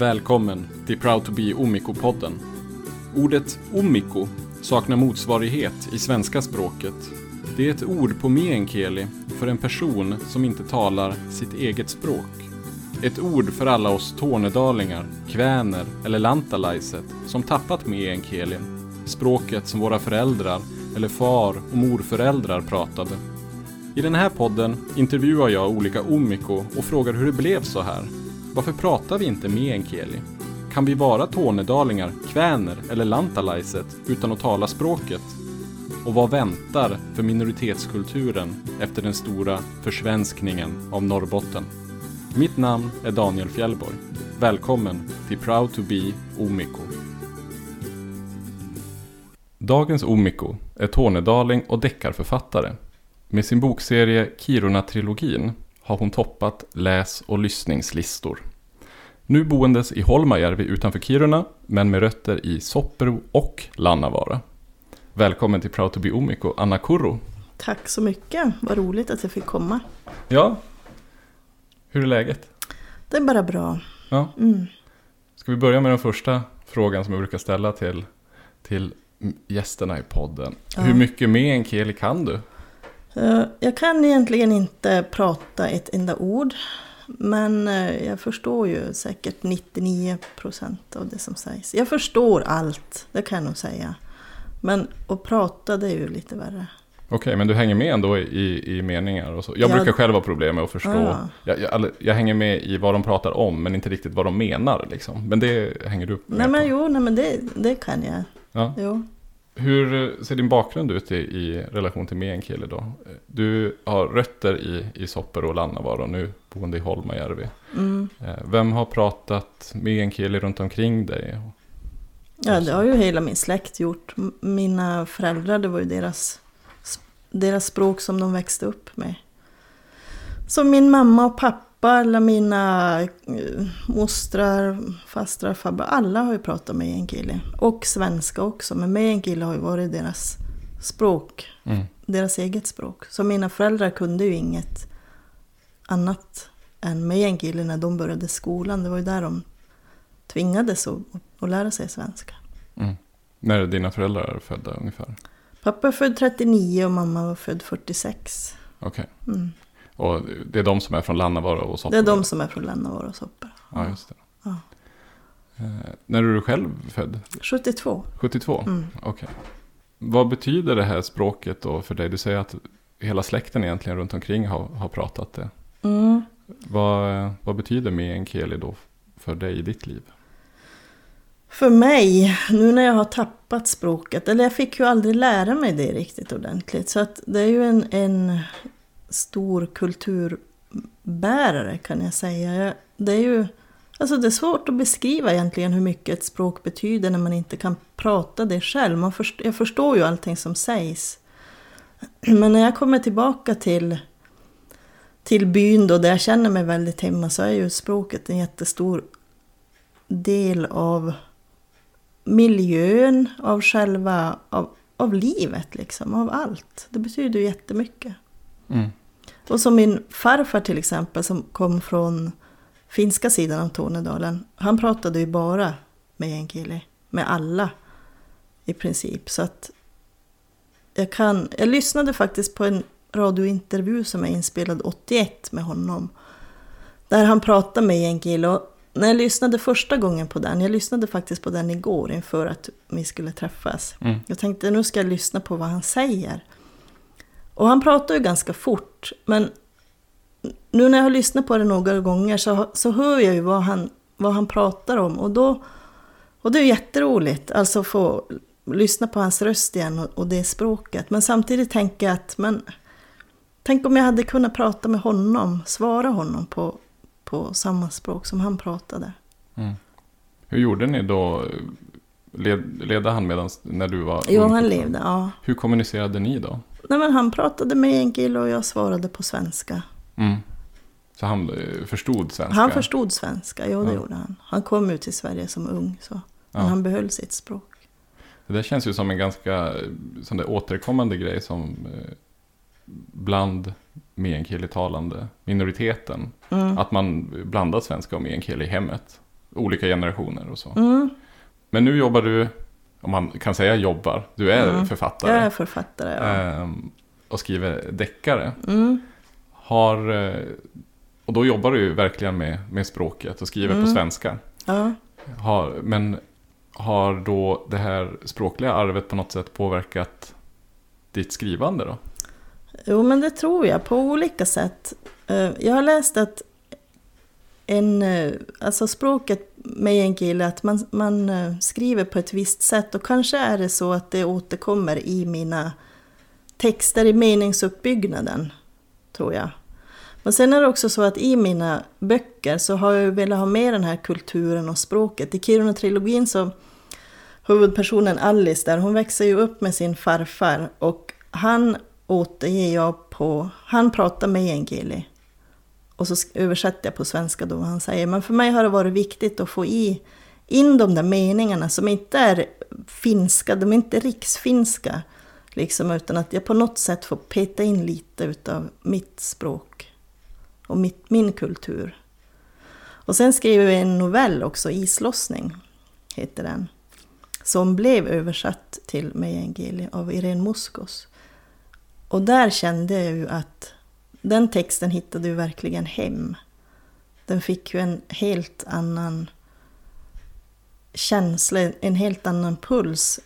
Välkommen till Proud to be Omiko-podden. Ordet omiko saknar motsvarighet i svenska språket. Det är ett ord på meänkieli för en person som inte talar sitt eget språk. Ett ord för alla oss tornedalingar, kväner eller lantalaiset som tappat meänkielin, språket som våra föräldrar eller far och morföräldrar pratade. I den här podden intervjuar jag olika omiko och frågar hur det blev så här. Varför pratar vi inte meänkieli? Kan vi vara tornedalingar, kväner eller lantalaiset utan att tala språket? Och vad väntar för minoritetskulturen efter den stora försvenskningen av Norrbotten? Mitt namn är Daniel Fjällborg. Välkommen till Proud to be Omiko. Dagens Omiko är tornedaling och deckarförfattare. Med sin bokserie Kiruna-trilogin har hon toppat läs och lyssningslistor. Nu boendes i Holmajärvi utanför Kiruna, men med rötter i Soppero och Lannavaara. Välkommen till Proud to be Omiko, Anna Kurro. Tack så mycket, vad roligt att jag fick komma. Ja, hur är läget? Det är bara bra. Ja. Mm. Ska vi börja med den första frågan som jag brukar ställa till, till gästerna i podden. Ja. Hur mycket meänkieli kan du? Eh, Jag kan egentligen inte prata ett enda ord. Men eh, jag förstår ju säkert 99 procent av det som sägs. Jag förstår allt, det kan jag nog säga. Men att prata det är ju lite värre. Okej, men du hänger med ändå i, i meningar och så. Jag Ja. brukar själv ha problem med att förstå. Ja. Jag, jag, jag hänger med i vad de pratar om, men inte riktigt vad de menar. Liksom. Men det hänger du upp med Nej men på. jo, nej, men det, det kan jag. Ja. Jo. Hur ser din bakgrund ut i, i relation till meänkieli då? Du har rötter i, i Soppero och Lannavaara och nu boende i Holmajärvi. Mm. Eh, Vem har pratat meänkieli runt omkring dig? Ja, det har ju hela min släkt gjort. Mina föräldrar, det var ju deras, deras språk som de växte upp med. Så min mamma och pappa, alla mina eh, mostrar, fastrar, farbror, alla har ju pratat meänkieli. Och svenska också, men meänkieli har ju varit deras språk, Mm. deras eget språk. Så mina föräldrar kunde ju inget annat än meänkieli när de började skolan. Det var ju där de tvingades att, att lära sig svenska. Mm. När är dina föräldrar födda ungefär? Pappa är född 39 och mamma var född 46. Okej. Mm. Och det är de som är från Lannavaara och Det Soppero? är de som är från Lannavaara och Soppero. Ja, just det. Ja. Eh, när är du själv född? 72. 72? Mm. Okej. Vad betyder det här språket då för dig? Du säger att hela släkten egentligen runt omkring har, har pratat det. Mm. Vad, vad betyder meänkieli då för dig i ditt liv? För mig, nu när jag har tappat språket, eller jag fick ju aldrig lära mig det riktigt ordentligt. Så att det är ju en, en stor kulturbärare kan jag säga. Det är ju alltså det är svårt att beskriva egentligen hur mycket ett språk betyder när man inte kan prata det själv. Man först, jag förstår ju allting som sägs. Men när jag kommer tillbaka till, till byn då, där jag känner mig väldigt hemma, så är ju språket en jättestor del av miljön, av själva, av, av livet liksom, av allt. Det betyder ju jättemycket. Mm. Och som min farfar till exempel som kom från finska sidan av Tornedalen. Han pratade ju bara meänkieli med alla i princip. Så att jag kan, jag lyssnade faktiskt på en radiointervju som är inspelad 81 med honom. Där han pratar meänkieli och när jag lyssnade första gången på den, jag lyssnade faktiskt på den igår inför att vi skulle träffas. Mm. Jag tänkte nu ska jag lyssna på vad han säger. Och han pratar ju ganska fort, men nu när jag har lyssnat på det några gånger så, så hör jag ju vad han, vad han pratar om. Och, då, och det är jätteroligt, alltså få lyssna på hans röst igen och, och det språket. Men samtidigt tänker jag att, men tänk om jag hade kunnat prata med honom, svara honom på, på samma språk som han pratade. Mm. Hur gjorde ni då? Led, ledde han medan när du var Jo, ung han fortfarande? levde, ja. Hur kommunicerade ni då? Nej, men han pratade meänkieli och jag svarade på svenska. Mm. Så han eh, förstod svenska? Han förstod svenska, jo det Ja. gjorde han. Han kom ut till Sverige som ung, så. men Ja. han behöll sitt språk. Det där känns ju som en ganska eh, sån där återkommande grej som eh, bland meänkieli-talande minoriteten. Mm. Att man blandar svenska och meänkieli i hemmet. olika generationer och så. Mm, Men nu jobbar du, om man kan säga jobbar, du är Mm. författare. jag är författare, ja. ehm, och skriver deckare. Mm, Har, eh, och då jobbar du ju verkligen med, med språket och skriver på Mm. svenska. ja. Har, men har då det här språkliga arvet på något sätt påverkat ditt skrivande då? Jo, men det tror jag på olika sätt. Eh, Jag har läst att en, eh, alltså språket med meänkieli, att man, man eh, skriver på ett visst sätt och kanske är det så att det återkommer i mina texter i meningsuppbyggnaden, tror jag. Men sen är det också så att i mina böcker så har jag velat ha med den här kulturen och språket. I Kiruna-trilogin så huvudpersonen Alice där, hon växer ju upp med sin farfar och han återger jag på, han pratar med meänkieli. Och så översätter jag på svenska då vad han säger. Men för mig har det varit viktigt att få i, in de där meningarna som inte är finska, de är inte riksfinska. Liksom, utan att jag på något sätt får peta in lite utav mitt språk och mitt, min kultur. Och sen skriver vi en novell också, Islossning heter den. Som blev översatt till meänkieli av Irene Muskos. Och där kände jag ju att den texten hittade ju verkligen hem. Den fick ju en helt annan känsla, en helt annan puls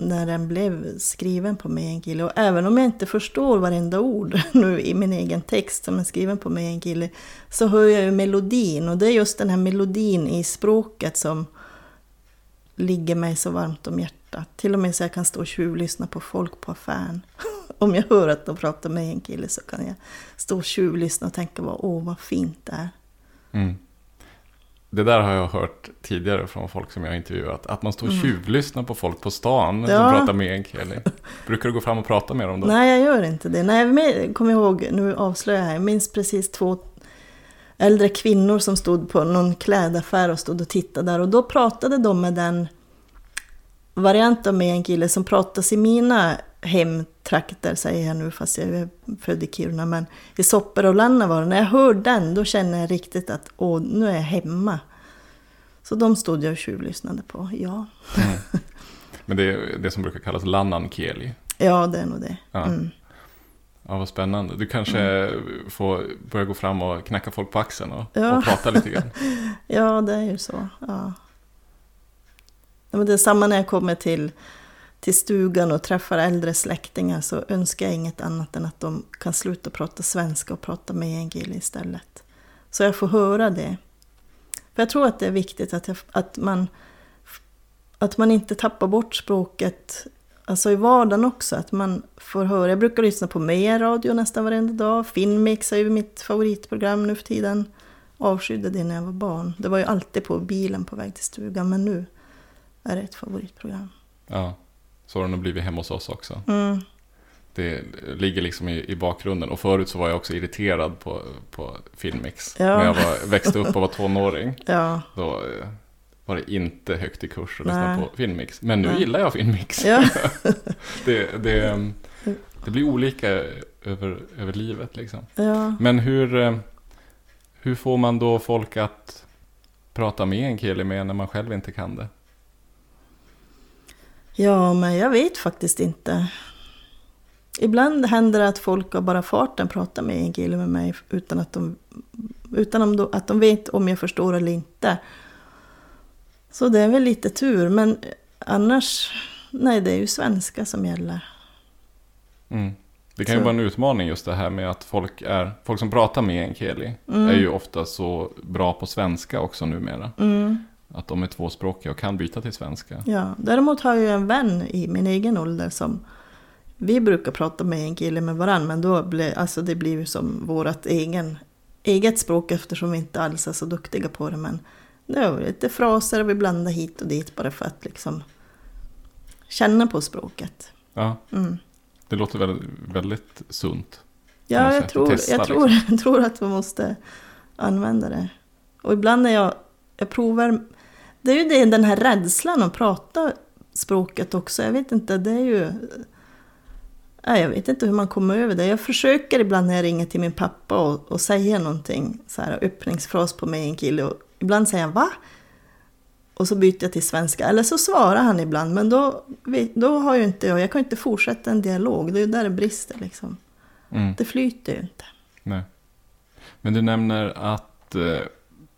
när den blev skriven på meänkieli. Och även om jag inte förstår varenda ord nu i min egen text som är skriven på meänkieli så hör jag ju melodin och det är just den här melodin i språket som ligger mig så varmt om hjärtat. Till och med så jag kan stå och tjuvlyssna på folk på affären. Om jag hör att de pratar med en kille så kan jag stå och tjuvlyssna och tänka bara, åh vad fint det är. Mm. Det där har jag hört tidigare från folk som jag har intervjuat. Att man står och tjuvlyssnar på folk på stan som Mm. Ja. pratar meänkieli. Brukar du gå fram och prata med dem då? Nej, jag gör inte det. Nej, jag kommer ihåg, nu avslöjar jag här, jag minns precis två äldre kvinnor som stod på någon klädaffär och stod och tittade där. Och då pratade de med den variant av meänkieli som pratas i mina hemtrakter, säger jag nu fast jag är född i Kiruna. Men i Sopper och Lannavaara, när jag hör den då känner jag riktigt att åh, nu är jag hemma. Så de stod jag och tjuvlyssnade på, ja. Mm. Men det är det som brukar kallas lannankeli. Ja, det är nog det. Ja. Mm. Ja, vad spännande. Du kanske får börja gå fram och knacka folk på axeln och, Ja. och prata lite grann. Ja, det är ju så. Ja. Men det är samma när jag kommer till, till stugan och träffar äldre släktingar så önskar jag inget annat än att de kan sluta prata svenska och prata meänkieli istället. Så jag får höra det. För jag tror att det är viktigt att, jag, att, man, att man inte tappar bort språket alltså i vardagen också. Att man får höra. Jag brukar lyssna på mer radio nästan varenda dag. Finmix är ju mitt favoritprogram nu för tiden avskydde det när jag var barn. Det var ju alltid på bilen på väg till stugan, men nu är ett favoritprogram. Ja, så har det nog blivit hemma hos oss också. Mm. Det ligger liksom i, i bakgrunden. Och förut så var jag också irriterad på, på Filmix. Ja. När jag var, växte upp och var tonåring. Ja, Då eh, var det inte högt i kurs att lyssna på Filmix. Men nu Nej. gillar jag Filmix. ja. Det, det, ehm, det blir olika över, över livet liksom. ja. Men hur, eh, hur får man då folk att prata med en kille med när man själv inte kan det? Ja, men jag vet faktiskt inte. Ibland händer det att folk av bara farten pratar med en kille med mig utan att de, utan att de vet om jag förstår eller inte. Så det är väl lite tur, men annars, nej det är ju svenska som gäller. Mm. Det kan ju Så- vara en utmaning just det här med att folk, är, folk som pratar med en keli Mm. är ju ofta så bra på svenska också numera. Mm. Att de är tvåspråkiga och kan byta till svenska. Ja, däremot har jag en vän i min egen ålder som vi brukar prata med en kille med varann, men då blir, alltså det blir ju som vårt egen, eget språk eftersom vi inte alls är så duktiga på det. Men det är lite fraser vi blandar hit och dit bara för att liksom känna på språket. Ja, Mm. det låter väldigt, väldigt sunt. Ja, jag, tror, testa, jag, tror, jag tror att vi måste använda det. Och ibland när jag, jag provar... Det är ju det, den här rädslan att prata språket också. Jag vet inte, det är ju... Nej, jag vet inte hur man kommer över det. Jag försöker ibland när jag ringer till min pappa och, och säger någonting, så här öppningsfras på mig en kille. Och ibland säger han va? Och så byter jag till svenska. Eller så svarar han ibland. Men då, då har ju inte jag, jag kan inte fortsätta en dialog. Det är ju där det brister liksom. Mm. Det flyter ju inte. Nej. Men du nämner att eh,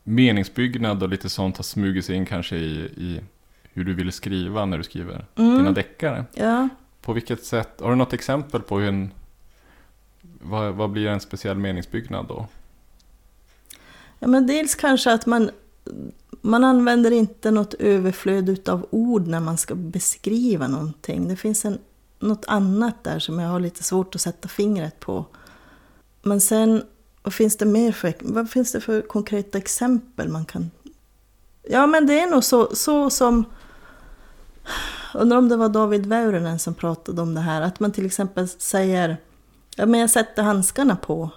meningsbyggnad och lite sånt har smugit sig in kanske i, i hur du vill skriva när du skriver Mm. dina deckare. Ja. På vilket sätt, har du något exempel på hur en, vad, vad blir en speciell meningsbyggnad då? ja, men dels kanske att man, man använder inte något överflöd utav ord när man ska beskriva någonting. Det finns en, något annat där som jag har lite svårt att sätta fingret på. Men sen, vad finns det mer för, vad finns det för konkreta exempel man kan... Ja, men det är nog så, så som... Undrar om det var David Väyrynen som pratade om det här. Att man till exempel säger, ja men jag sätter handskarna på.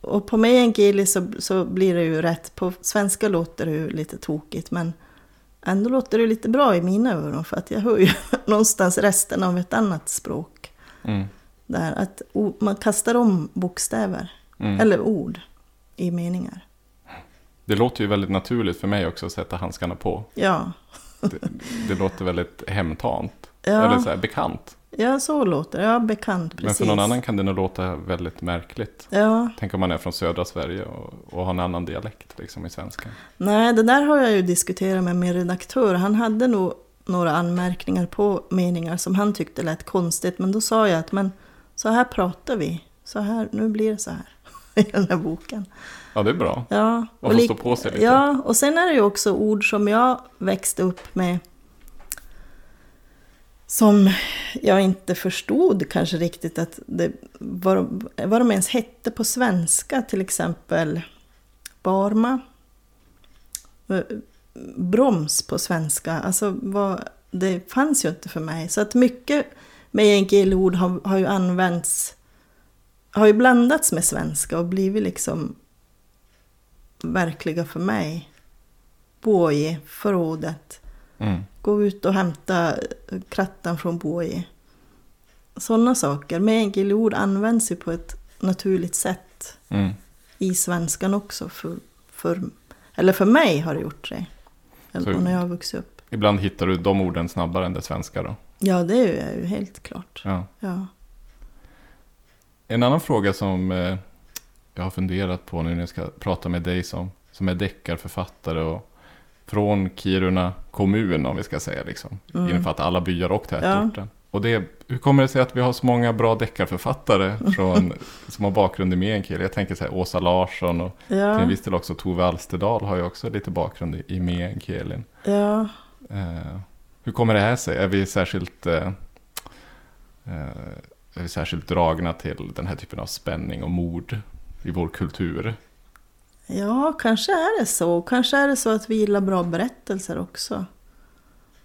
Och på meänkieli så, så blir det ju rätt. På svenska låter det ju lite tokigt men ändå låter det lite bra i mina öron för att jag hör ju någonstans resten av ett annat språk. Mm. Där att man kastar om bokstäver, Mm. eller ord, i meningar. Det låter ju väldigt naturligt för mig också att sätta handskarna på. Ja, Det, det låter väldigt hemtamt. Ja. Eller så här bekant. ja så låter det. Ja, bekant precis. Men för någon annan kan det nog låta väldigt märkligt. Ja, Tänk om man är från södra Sverige och, och har en annan dialekt liksom i svenska. nej det där har jag ju diskuterat med min redaktör. Han hade nog några anmärkningar på meningar som han tyckte lät konstigt. Men då sa jag att men så här pratar vi. Så här, nu blir det så här i den här boken. Ja, det är bra. Ja, Och lik- stå på sig lite. Ja, och sen är det ju också ord som jag växte upp med som jag inte förstod kanske riktigt att det, vad, de- vad de ens hette på svenska, till exempel barma, eh, broms på svenska, alltså vad, det fanns ju inte för mig. Så att mycket meänkieli-ord har, har ju använts, har ju blandats med svenska och blivit liksom verkliga för mig. Boje, förrådet. Mm. Gå ut och hämta krattan från Boje. Sådana saker. Meänkieli-ord används ju på ett naturligt sätt Mm. i svenskan också. För, för, eller för mig har det gjort det. Eller Så- när jag har vuxit upp. Ibland hittar du de orden snabbare än det svenska då. Ja, det är ju helt klart. Ja. Ja. En annan fråga som eh, jag har funderat på nu när jag ska prata med dig som, som är deckarförfattare och från Kiruna kommun om vi ska säga liksom. Mm. Innefattar alla byar och tätorten. Och det, hur kommer det sig att vi har så många bra deckarförfattare från, som har bakgrund i meänkieli? Jag tänker så här Åsa Larsson och till en Ja, viss del också Tove Alsterdal har ju också lite bakgrund i, i meänkielin. ja. Eh, hur kommer det här sig? Är vi särskilt eh, eh, särskilt dragna till den här typen av spänning och mord i vår kultur? ja, kanske är det så. Kanske är det så att vi gillar bra berättelser också.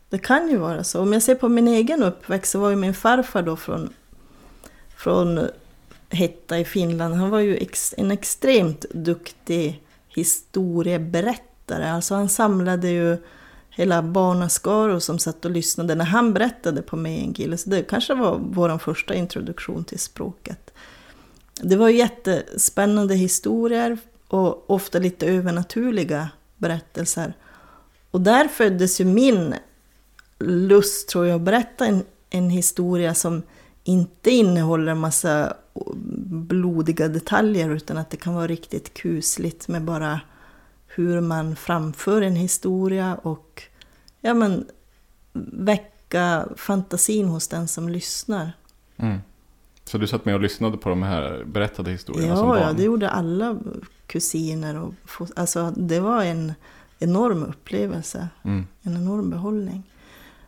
Det kan ju vara så. Om jag ser på min egen uppväxt så var ju min farfar då från, från Hetta i Finland. Han var ju ex, en extremt duktig historieberättare. Alltså han samlade ju hela barnaskaror som satt och lyssnade när han berättade på meänkieli. Så det kanske var vår första introduktion till språket. Det var jättespännande historier och ofta lite övernaturliga berättelser. Och där föddes ju min lust, tror jag, att berätta en, en historia som inte innehåller en massa blodiga detaljer utan att det kan vara riktigt kusligt med bara hur man framför en historia och ja, men, väcka fantasin hos den som lyssnar. Mm. Så du satt med och lyssnade på de här berättade historierna som Ja, barn? ja, det gjorde alla kusiner. Och, alltså, det var en enorm upplevelse, Mm. en enorm behållning.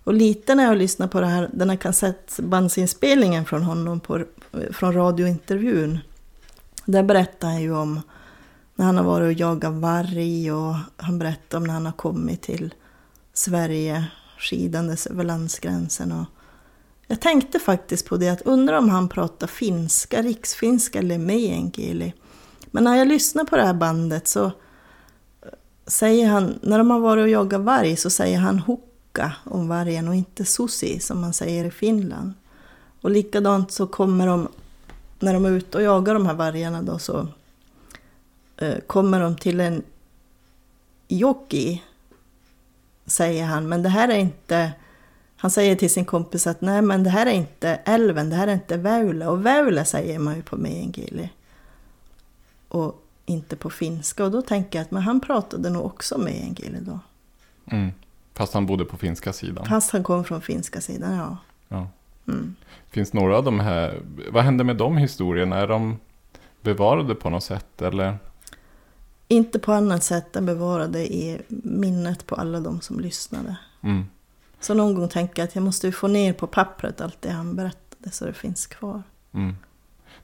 Och lite när jag lyssnade på det här, den här kassettbandsinspelningen från honom på, från radiointervjun. Där berättar han ju om när han har varit och jagat varg och han berättar om när han har kommit till Sverige skidandes över landsgränsen. Och jag tänkte faktiskt på det att undra om han pratar finska, riksfinska eller meänkieli. Men när jag lyssnar på det här bandet så säger han, när de har varit och jagat varg så säger han hukka om vargen och inte susi som man säger i Finland. Och likadant så kommer de, när de är ute och jagar de här vargarna då så kommer de till en joki säger han, men det här är inte... Han säger till sin kompis att nej men det här är inte älven, det här är inte Väylä. Och Väylä säger man ju på meänkieli. Och inte på finska. Och då tänker jag att men han pratade nog också meänkieli då. Mm. Fast han bodde på finska sidan. Fast han kom från finska sidan, ja. Ja. Mm. Finns några av de här, vad hände med de historierna? Är de bevarade på något sätt eller? Inte på annat sätt än bevarade i minnet på alla de som lyssnade. Mm. Så någon gång tänker jag att jag måste få ner på pappret allt det han berättade så det finns kvar. Mm.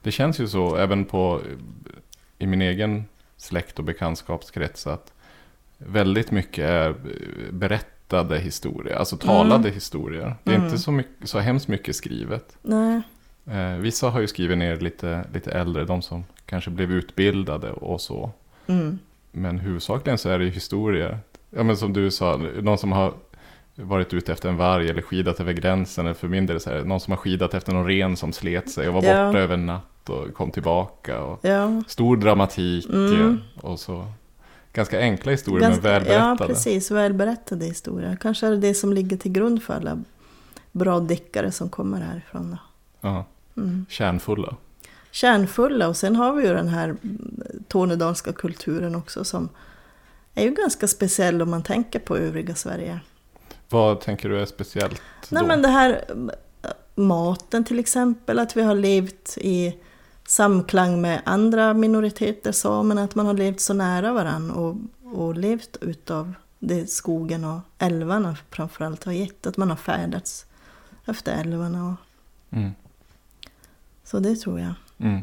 Det känns ju så även på i min egen släkt och bekantskapskrets att väldigt mycket är berättade historier, alltså talade Mm. historier. Det är Mm. inte så, mycket, så hemskt mycket skrivet. Nej, Eh, vissa har ju skrivit ner lite, lite äldre, de som kanske blev utbildade och så. Mm. Men huvudsakligen så är det ju historier. Ja men som du sa, någon som har varit ute efter en varg eller skidat över gränsen. Eller för min del så här, någon som har skidat efter någon ren som slet sig och var Ja. borta över en natt och kom tillbaka. Och ja. stor dramatik Mm. och så. Ganska enkla historier Ganska, men ja, välberättade. precis. Välberättade historier. Kanske är det det som ligger till grund för alla bra deckare som kommer härifrån. Då. Ja, Mm. kärnfulla. Kärnfulla och sen har vi ju den här tornedalska kulturen också som är ju ganska speciell om man tänker på övriga Sverige. Vad tänker du är speciellt Nej då? men det här mm, maten till exempel, att vi har levt i samklang med andra minoriteter, samerna, att man har levt så nära varann och, och levt utav det skogen och älvarna framförallt har gett, att man har färdats efter älvarna. Och, Mm. så det tror jag. Mm.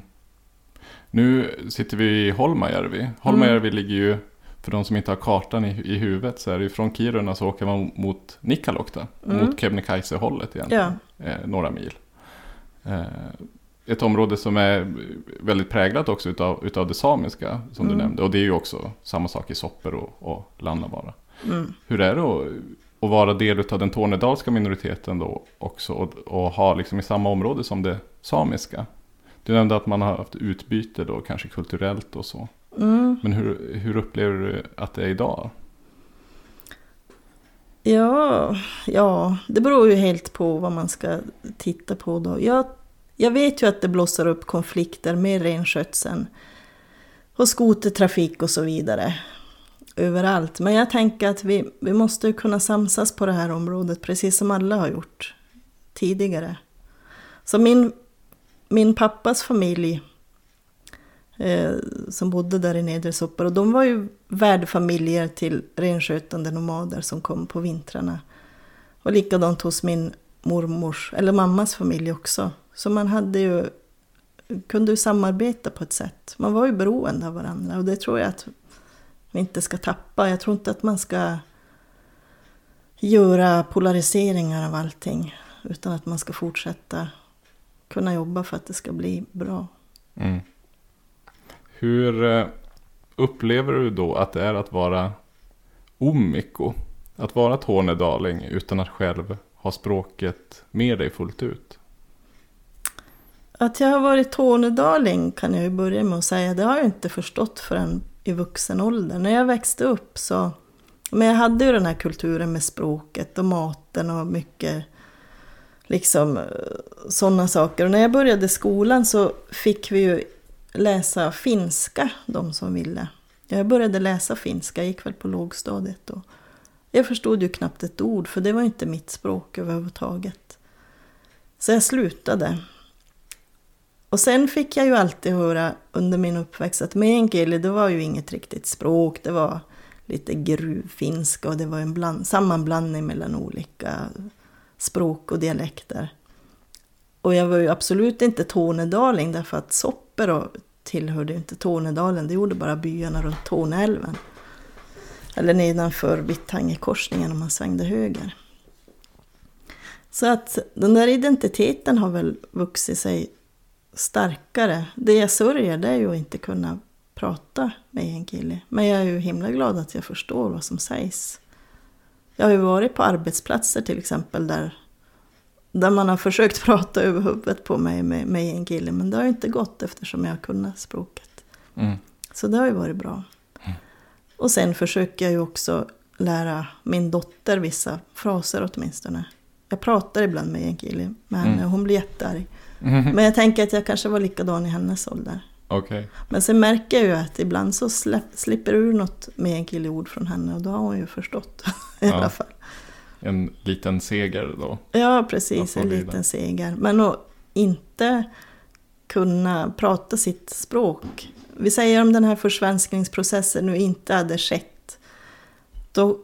Nu sitter vi i Holmajärvi. Holmajärvi ligger ju, för de som inte har kartan i, i huvudet, så är det från Kiruna så åker man mot Nikkaluokta, Mm. mot Kebnekaise-hållet egentligen, Ja, eh, några mil. Eh, ett område som är väldigt präglat också utav, utav det samiska, som Mm. du nämnde. Och det är ju också samma sak i Sopper och, och Lannavaara. mm. Hur är det att, att vara del av den tornedalska minoriteten då också och, och ha liksom i samma område som det samiska? Du nämnde att man har haft utbyte då, kanske kulturellt och så. Mm. Men hur, hur upplever du att det är idag? Ja, ja, det beror ju helt på vad man ska titta på då. Jag, jag vet ju att det blossar upp konflikter med renskötseln och skotertrafik och så vidare överallt. Men jag tänker att vi, vi måste ju kunna samsas på det här området precis som alla har gjort tidigare. Så min, min pappas familj eh, som bodde där i Nedre Soppar. Och de var ju värdfamiljer till renskötande nomader som kom på vintrarna. Och likadant hos min mormors, eller mammas familj också. Så man hade ju, kunde ju samarbeta på ett sätt. Man var ju beroende av varandra och det tror jag att vi inte ska tappa. Jag tror inte att man ska göra polariseringar av allting. Utan att man ska fortsätta kunna jobba för att det ska bli bra. Mm. Hur eh, upplever du då att det är att vara omiko? Att vara tornedaling utan att själv ha språket med dig fullt ut? Att jag har varit tornedaling kan jag ju börja med att säga. Det har jag inte förstått förrän i vuxen ålder. När jag växte upp så... Men jag hade ju den här kulturen med språket och maten och mycket liksom eh, sådana saker. Och när jag började skolan så fick vi ju läsa finska, de som ville. Jag började läsa finska, jag gick väl på lågstadiet då. Jag förstod ju knappt ett ord, för det var inte mitt språk överhuvudtaget. Så jag slutade. Och sen fick jag ju alltid höra under min uppväxt att meänkieli, det var ju inget riktigt språk. Det var lite gruvfinska och det var en bland, sammanblandning mellan olika språk och dialekter. Och jag var ju absolut inte tornedaling därför att Soppero tillhörde inte Tornedalen. Det gjorde bara byarna runt Torneälven. Eller nedanför Vittangekorsningen om man svängde höger. Så att den där identiteten har väl vuxit sig starkare. Det jag sörjer det är ju att inte kunna prata med en kille. Men jag är ju himla glad att jag förstår vad som sägs. Jag har ju varit på arbetsplatser till exempel där, där man har försökt prata över huvudet på mig med, med en kille. Men det har ju inte gått eftersom jag har kunnat språket. Mm. Så det har ju varit bra. Och sen försöker jag ju också lära min dotter vissa fraser åtminstone. Jag pratar ibland med Enkili med henne Mm. hon blir jättearg. Mhm. Men jag tänker att jag kanske var likadan i hennes ålder. Okej. Men sen märker jag ju att ibland så släpp, slipper ur något med Enkili-ord från henne och då har hon ju förstått i Ja. alla fall. En liten seger då. Ja, precis. En liten seger. Men att inte kunna prata sitt språk. Vi säger om den här försvenskningsprocessen nu inte hade skett. Då,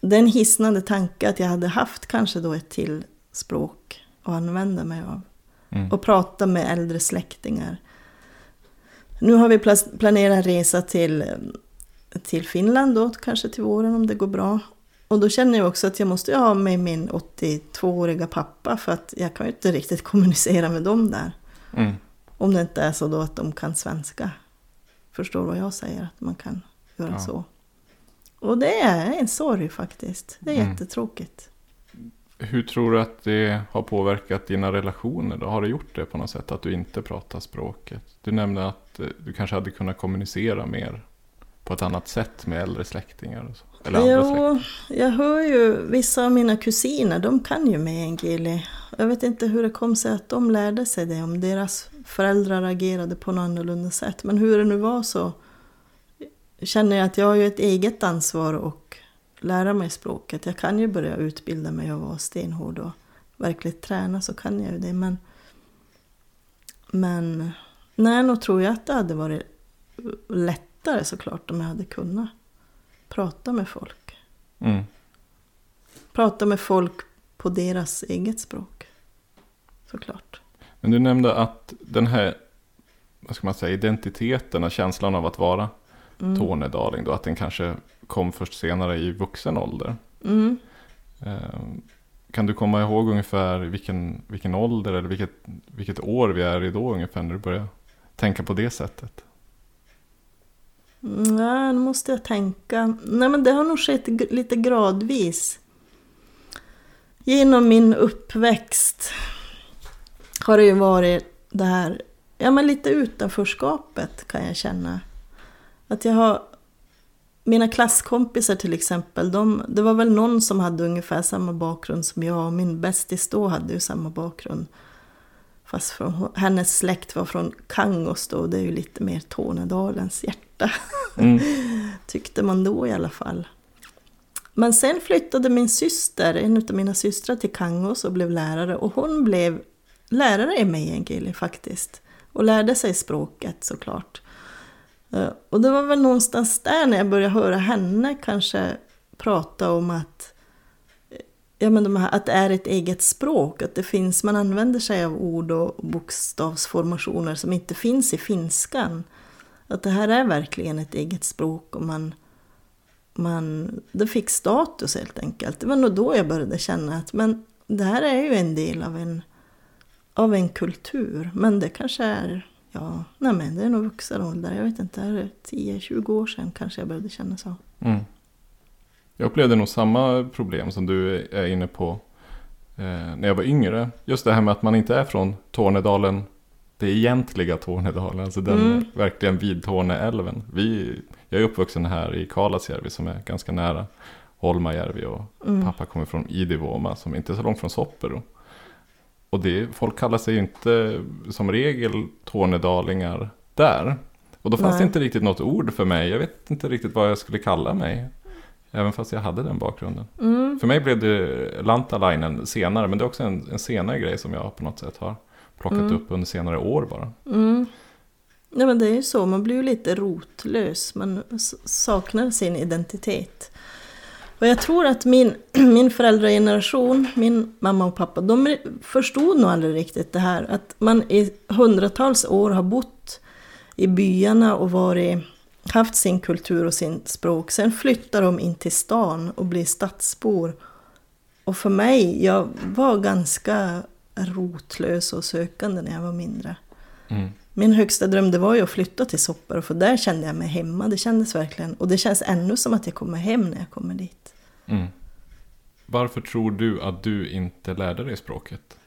det är en hisnande tanke att jag hade haft kanske då ett till språk att använda mig av. Mm. Och prata med äldre släktingar. Nu har vi planerat en resa till, till Finland då, kanske till våren om det går bra. Och då känner jag också att jag måste ha med min 82-åriga pappa för att jag kan ju inte riktigt kommunicera med dem där. Mm. Om det inte är så då att de kan svenska. Förstår vad jag säger, att man kan göra Ja. så. Och det är en sorg faktiskt. Det är Mm. jättetråkigt. Hur tror du att det har påverkat dina relationer? Då? Har det gjort det på något sätt att du inte pratar språket? Du nämnde att eh, du kanske hade kunnat kommunicera mer på ett annat sätt med äldre släktingar. Eller andra släktingar. Jo, jag hör ju vissa av mina kusiner, de kan ju meänkieli. Jag vet inte hur det kom sig att de lärde sig det, om deras föräldrar agerade på något annorlunda sätt. Men hur det nu var så känner jag att jag har ju ett eget ansvar och lära mig språket. Jag kan ju börja utbilda mig och vara stenhård och verkligen träna så kan jag ju det. Men, men nej, nog tror jag att det hade varit lättare såklart om jag hade kunnat prata med folk. Mm. Prata med folk på deras eget språk. Såklart. Men du nämnde att den här vad ska man säga, identiteten och känslan av att vara Mm. tornedaling, då, att den kanske kom först senare i vuxen ålder. Mm. Eh, Kan du komma ihåg ungefär vilken, vilken ålder eller vilket, vilket år vi är i då ungefär när du börjar tänka på det sättet? Ja, nu måste jag tänka. Nej, men det har nog skett lite gradvis. Genom min uppväxt har det ju varit det här, ja men lite utanförskapet kan jag känna. Att jag har, mina klasskompisar till exempel, de, det var väl någon som hade ungefär samma bakgrund som jag och min bästis då hade ju samma bakgrund. Fast från, hennes släkt var från Kangos då, och det är ju lite mer Tornedalens hjärta. Mm. Tyckte man då i alla fall. Men sen flyttade min syster, en av mina systrar till Kangos och blev lärare. Och hon blev lärare i meänkieli faktiskt. Och lärde sig språket såklart. Och det var väl någonstans där när jag började höra henne kanske prata om att Ja, men de här, att det är ett eget språk, att det finns, man använder sig av ord och bokstavsformationer som inte finns i finskan. Att det här är verkligen ett eget språk och man, man, det fick status helt enkelt. Det var nog då jag började känna att men det här är ju en del av en, av en kultur. Men det kanske är, ja, nej men det är nog vuxen ålder. Jag vet inte, är det 10-20 år sedan kanske jag började känna så. Mm. Jag upplevde nog samma problem som du är inne på eh, när jag var yngre. Just det här med att man inte är från Tornedalen, det egentliga Tornedalen, alltså den Mm. verkligen vid Torneälven. Vi, jag är uppvuxen här i Kalasjärvi som är ganska nära Holmajärvi och Mm. pappa kommer från Idivuoma som inte är så långt från Soppero. Och det, folk kallar sig ju inte som regel tornedalingar där. Och då fanns Nej. det inte riktigt något ord för mig. Jag vet inte riktigt vad jag skulle kalla mig. Även fast jag hade den bakgrunden. Mm. För mig blev det Lantalainen senare. Men det är också en, en senare grej som jag på något sätt har plockat Mm. upp under senare år bara. Mm. Ja men det är ju så, man blir ju lite rotlös, man saknar sin identitet. Och jag tror att min, min föräldrageneration, min mamma och pappa, de förstod nog aldrig riktigt det här. Att man i hundratals år har bott i byarna och varit, haft sin kultur och sin språk. Sen flyttar de in till stan och blir stadsbor. Och för mig, jag var ganska rotlös och sökande när jag var mindre. Mm. Min högsta dröm det var ju att flytta till Soppero för där kände jag mig hemma. Det kändes verkligen. Och det känns ännu som att jag kommer hem när jag kommer dit. Mm. Varför tror du att du inte lärde dig språket?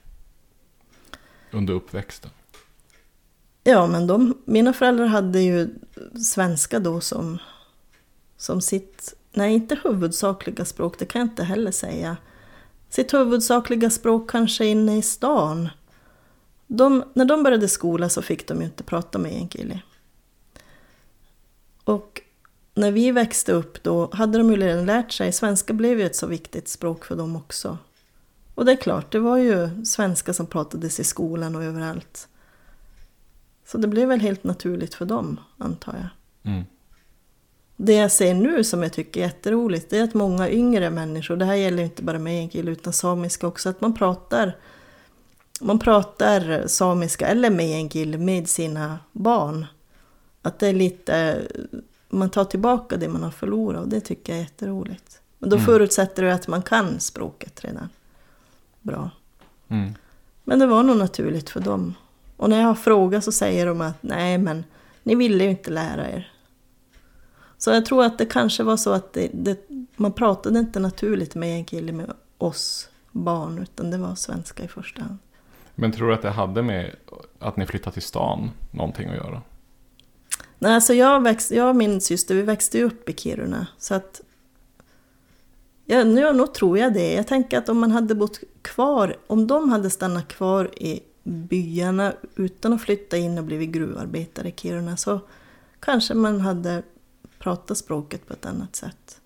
Under uppväxten. Ja, men de, mina föräldrar hade ju svenska då som, som sitt nej inte huvudsakliga språk, det kan jag inte heller säga. Sitt huvudsakliga språk kanske inne i stan. De, när de började skola så fick de ju inte prata med enkili. Och när vi växte upp då hade de ju redan lärt sig, svenska blev ju ett så viktigt språk för dem också. Och det är klart, det var ju svenska som pratades i skolan och överallt. Så det blev väl helt naturligt för dem, antar jag. Mm. Det jag ser nu som jag tycker är jätteroligt, det är att många yngre människor, det här gäller inte bara meänkieli utan samiska också, att man pratar, man pratar samiska eller meänkieli med sina barn. Att det är lite, man tar tillbaka det man har förlorat och det tycker jag är jätteroligt. Men då Mm. förutsätter det att man kan språket redan bra. Mm. Men det var nog naturligt för dem. Och när jag har frågat så säger de att nej men ni ville ju inte lära er. Så jag tror att det kanske var så att det, det, man pratade inte naturligt med en kille med oss barn utan det var svenska i första hand. Men tror du att det hade med att ni flyttade till stan någonting att göra? Nej, så jag, växt, jag och min syster vi växte upp i Kiruna så att Ja, nu nog tror jag det. Jag tänker att om man hade bott kvar, om de hade stannat kvar i byarna utan att flytta in och blivit gruvarbetare i Kiruna så kanske man hade pratat språket på ett annat sätt.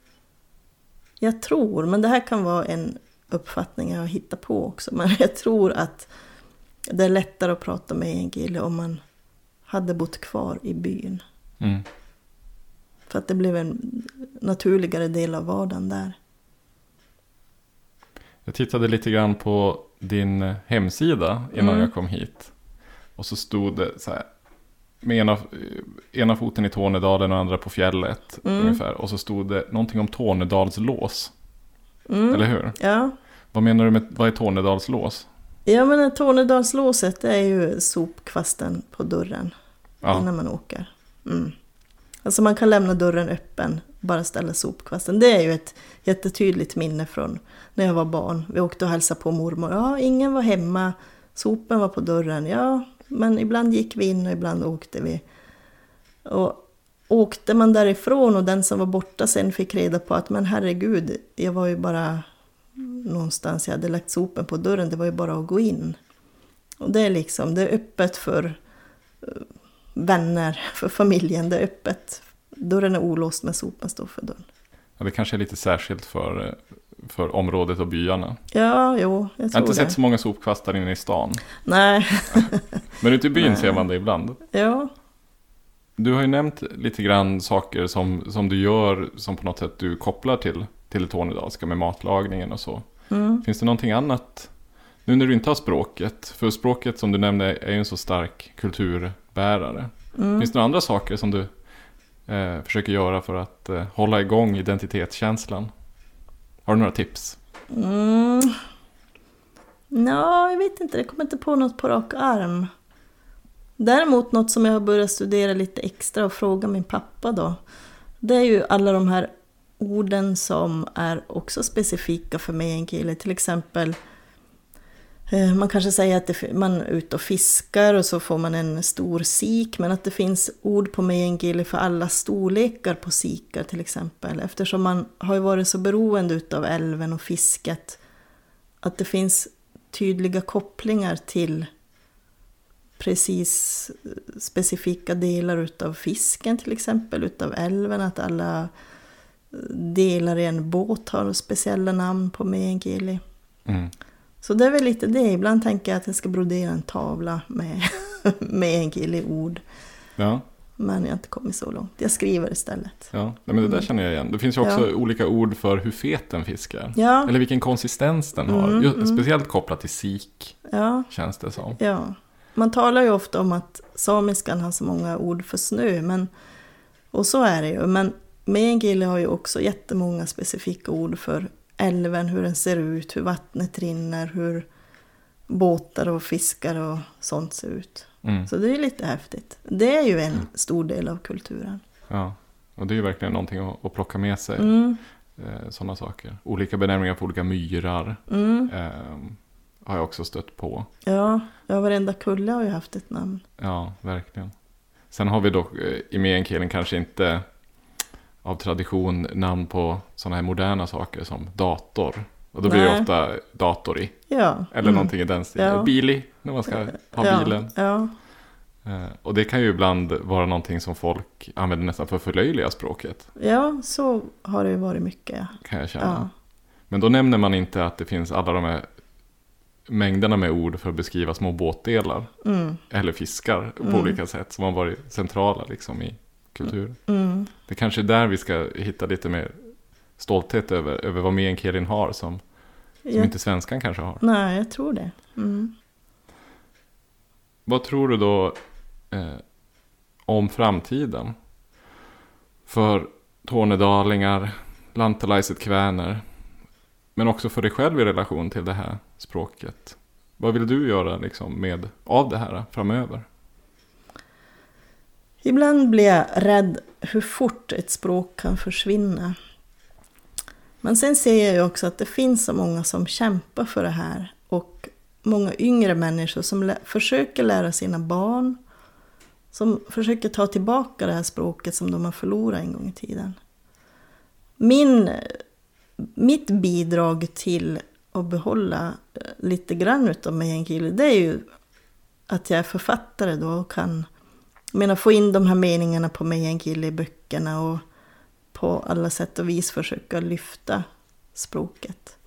Jag tror, men det här kan vara en uppfattning jag har hittat på också, men jag tror att det är lättare att prata med en kille om man hade bott kvar i byn. Mm. För att det blev en naturligare del av vardagen där. Jag tittade lite grann på din hemsida innan Mm. jag kom hit. Och så stod det så här. Med ena, ena foten i Tornedalen och andra på fjället Mm. ungefär. Och så stod det någonting om Tornedalslås. Mm. Eller hur? Ja. Vad menar du med, vad är Tornedalslås? Ja men Tornedalslåset är ju sopkvasten på dörren Ja, innan man åker. Mm. Alltså man kan lämna dörren öppen, bara ställa sopkvasten. Det är ju ett jättetydligt minne från när jag var barn. Vi åkte och hälsade på mormor. Ja, ingen var hemma. Sopen var på dörren. Ja, men ibland gick vi in och ibland åkte vi. Och åkte man därifrån och den som var borta sen fick reda på att men herregud, jag var ju bara någonstans, jag hade lagt sopen på dörren, det var ju bara att gå in. Och det är liksom, det är öppet för eh, vänner, för familjen, det är öppet. Dörren är olåst men sopen står för dörren. ja, det kanske är lite särskilt för, för området och byarna. Ja, jo, jag Jag har tror inte det. sett så många sopkvastar inne i stan. Nej, Men ute i byn Nej. ser man det ibland. ja. Du har ju nämnt lite grann saker som, som du gör som på något sätt du kopplar till, till tornedalska med matlagningen och så. Mm. Finns det någonting annat? Nu när du inte har språket, för språket som du nämnde är ju en så stark kulturbärare. Mm. Finns det några andra saker som du eh, försöker göra för att eh, hålla igång identitetskänslan? Har du några tips? Mm. Nå, jag vet inte, jag kommer inte på något på rak arm. Däremot något som jag har börjat studera lite extra och fråga min pappa då. Det är ju alla de här orden som är också specifika för meänkieli. Till exempel, Eh, man kanske säger att det, man är ute och fiskar och så får man en stor sik. Men att det finns ord på meänkieli för alla storlekar på sikar till exempel. Eftersom man har ju varit så beroende utav älven och fisket. Att det finns tydliga kopplingar till precis eh, specifika delar utav fisken till exempel, utav älven, att alla eh, delar i en båt har speciella namn på meänkieli. Mm. Så det är väl lite det, ibland tänker jag att jag ska brodera en tavla med meänkieli-ord. Ja, Men jag har inte kommit så långt, jag skriver istället. ja. Nej, men det där Mm. känner jag igen. Det finns ju också Ja. olika ord för hur fet en fisk är. Ja, Eller vilken konsistens den har. Mm, mm. Speciellt kopplat till sik, ja, känns det som. ja. Man talar ju ofta om att samiskan har så många ord för snö, men, och så är det ju. Men meänkieli har ju också jättemånga specifika ord för älven, hur den ser ut, hur vattnet rinner, hur båtar och fiskar och sånt ser ut. Mm. Så det är lite häftigt. Det är ju en stor del av kulturen. Ja, och det är ju verkligen någonting att, att plocka med sig. Mm, Eh, Sådana saker. Olika benämningar på olika myrar mm. eh, har jag också stött på. Ja, ja, varenda kulle har ju haft ett namn. Ja, verkligen. Sen har vi dock eh, i meänkielen kanske inte av tradition namn på sådana här moderna saker som dator. Och då blir det Nej. ofta dator i. Ja. Eller mm. någonting i den stilen. Ja. Bili, när man ska ha ja, bilen. Ja, Eh, Och det kan ju ibland vara någonting som folk använder nästan för att förlöjliga språket. ja, så har det ju varit mycket. Kan jag känna. Ja. Men då nämner man inte att det finns alla de här mängderna med ord för att beskriva små båtdelar. Mm, Eller fiskar på Mm. olika sätt som har varit centrala liksom i kulturen. mm, Det kanske är där vi ska hitta lite mer stolthet över, över vad meänkielin har som, som ja. inte svenskan kanske har. Nej, jag tror det. Mm. Vad tror du då eh, om framtiden? För tornedalingar, lantalaiset kväner, men också för dig själv i relation till det här språket. Vad vill du göra liksom, med, av det här framöver? Ibland blir jag rädd hur fort ett språk kan försvinna. Men sen ser jag ju också att det finns så många som kämpar för det här. Och många yngre människor som lä- försöker lära sina barn. Som försöker ta tillbaka det här språket som de har förlorat en gång i tiden. Min, mitt bidrag till att behålla eh, lite grann utav meänkieli, det är ju att jag är författare då och kan jag menar, få in de här meningarna på meänkieli i böckerna och på alla sätt och vis försöka lyfta språket.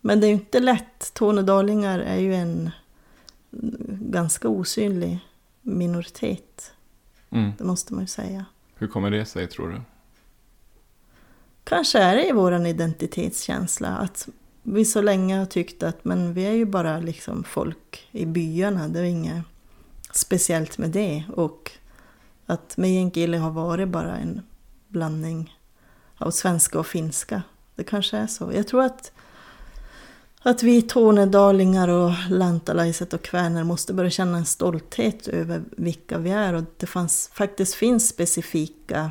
Men det är ju inte lätt. Tornedalingar är ju en ganska osynlig minoritet, Mm. det måste man ju säga. Hur kommer det sig tror du? Kanske är det i vår identitetskänsla att vi så länge har tyckt att men vi är ju bara liksom folk i byarna, det är inget speciellt med det. Och att meänkieli har varit bara en blandning av svenska och finska. Det kanske är så. Jag tror att, att vi tornedalingar och lantalaiset och kväner måste börja känna en stolthet över vilka vi är och det fanns, faktiskt finns specifika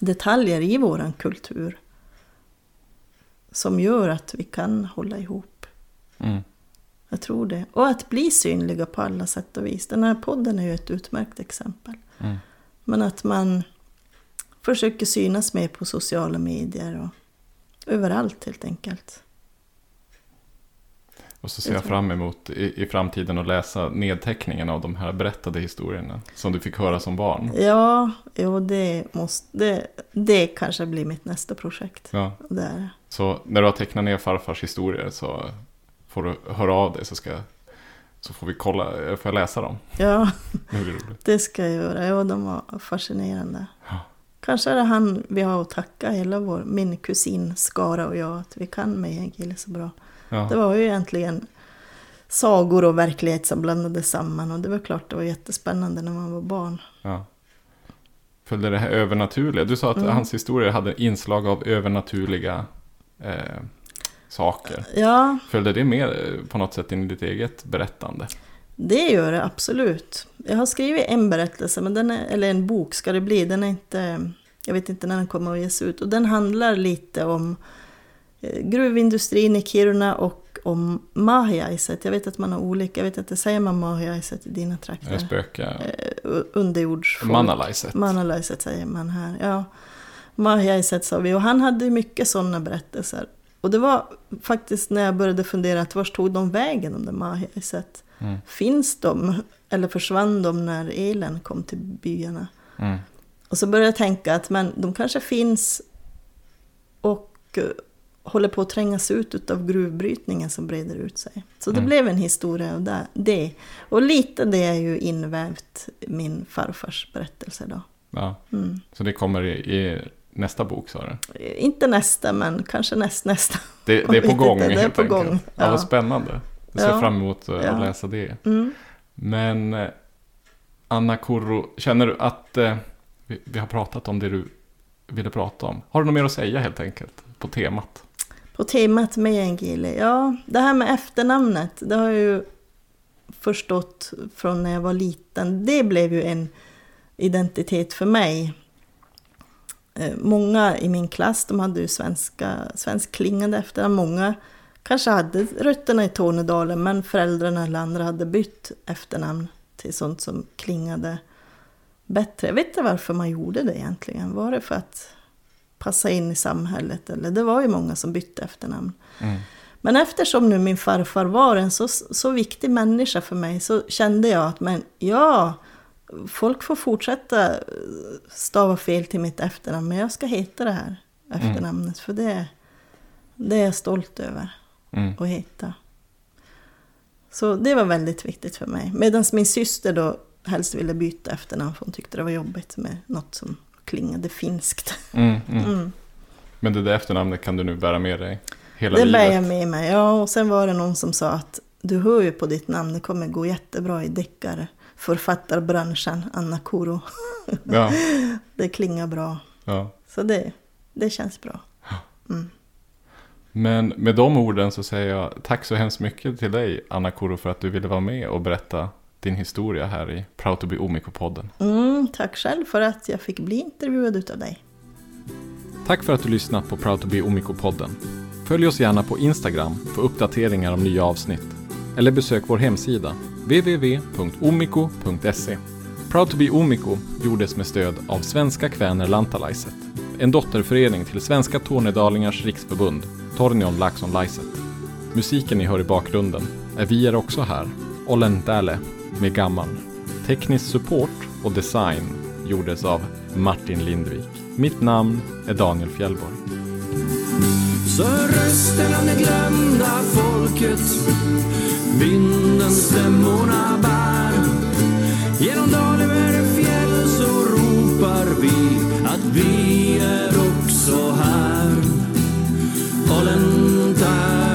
detaljer i vår kultur som gör att vi kan hålla ihop. Mm. Jag tror det. Och att bli synliga på alla sätt och vis. Den här podden är ju ett utmärkt exempel. Mm. Men att man försöker synas mer på sociala medier och överallt helt enkelt. Och så ser Jag fram emot i, i framtiden att läsa nedteckningen av de här berättade historierna som du fick höra som barn. Ja, jo, det, måste, det, det kanske blir mitt nästa projekt. Ja. Det är det. Så när du har tecknat ner farfars historier så får du höra av dig så, ska, så får vi kolla, får jag läsa dem? Ja, Det det ska jag göra. Ja, de var fascinerande. Ja. Kanske är det han vi har att tacka, hela vår, min kusin Skara och jag, att vi kan meänkieli så bra. Det Ja. var ju egentligen sagor och verklighet som blandades samman och det var klart det var jättespännande när man var barn. Ja. Följde det här övernaturliga? Du sa att Mm. hans historier hade inslag av övernaturliga eh, saker. Ja, Följde det med eh, på något sätt in i ditt eget berättande? det gör det absolut. Jag har skrivit en berättelse, men den är, eller en bok ska det bli. Den är inte, jag vet inte när den kommer att ges ut. Och den handlar lite om eh, gruvindustrin i Kiruna och om Mahjaiset. Jag vet att man har olika, jag vet inte, säger man Mahjaiset i dina trakter? Spöka? Eh, Underjordsfolk. Manalaiset? Manalaiset säger man här. Ja. Mahjaiset sa vi och han hade mycket sådana berättelser. Och det var faktiskt när jag började fundera att vart tog de vägen de där Mahjaiset? Mm. Finns de eller försvann de när elen kom till byarna? Mm. Och så började jag tänka att men de kanske finns och eh, håller på att trängas ut av gruvbrytningen som breder ut sig. Så det Mm. blev en historia av det-. Och lite det är ju invävt min farfars berättelse då. Ja. Mm. Så det kommer i nästa bok sa du? Inte nästa, men kanske näst, nästa. Det, det är på gång inte, det är på enkelt. gång, Ja. ja. vad spännande. Jag ser Ja. fram emot att Ja. läsa det. Mm. Men eh, Anna Kurro, känner du att eh, vi, vi har pratat om det du ville prata om? Har du något mer att säga helt enkelt på temat? På temat meänkieli, ja, det här med efternamnet, det har jag ju förstått från när jag var liten. Det blev ju en identitet för mig. Eh, Många i min klass, de hade ju svenska, svensk klingande efternamn. Många kanske hade rötterna i Tornedalen, men föräldrarna eller andra hade bytt efternamn till sånt som klingade bättre. Jag vet inte varför man gjorde det egentligen. Var det för att passa in i samhället? Eller det var ju många som bytte efternamn. Mm. Men eftersom nu min farfar var en så, så viktig människa för mig så kände jag att men ja, folk får fortsätta stava fel till mitt efternamn men jag ska heta det här efternamnet för det, det är jag stolt över Mm. att heta. Så det var väldigt viktigt för mig. Medan min syster då helst ville byta efternamn för hon tyckte det var jobbigt med något som klingade finskt. Mm, mm. Mm. Men det där efternamnet kan du nu bära med dig hela Det livet? bär jag med mig. Ja, och sen var det någon som sa att du hör ju på ditt namn, det kommer gå jättebra i deckare. Författarbranschen, Anna Koro. Ja, Det klingar bra. ja. Så det, det känns bra. Mm. Men med de orden så säger jag tack så hemskt mycket till dig Anna Koro för att du ville vara med och berätta din historia här i Proud to be Omiko-podden. Mm, tack själv för att jag fick bli intervjuad utav dig. Tack för att du lyssnat på Proud to be Omiko-podden. Följ oss gärna på Instagram för uppdateringar om nya avsnitt. Eller besök vår hemsida www.omiko.se. Proud to be Omiko gjordes med stöd av Svenska Kväner Lantalaiset, en dotterförening till Svenska Tornedalingars riksförbund, Tornion Laxon Laiset. Musiken ni hör i bakgrunden är Vi är också här, Olen med Gammal. Teknisk support och design gjordes av Martin Lindvik. Mitt namn är Daniel Fjellborg. Så hör rösten av det glömda folket vinden stämmorna bär. Genom dal över fjäll så ropar vi att vi är också här. holländare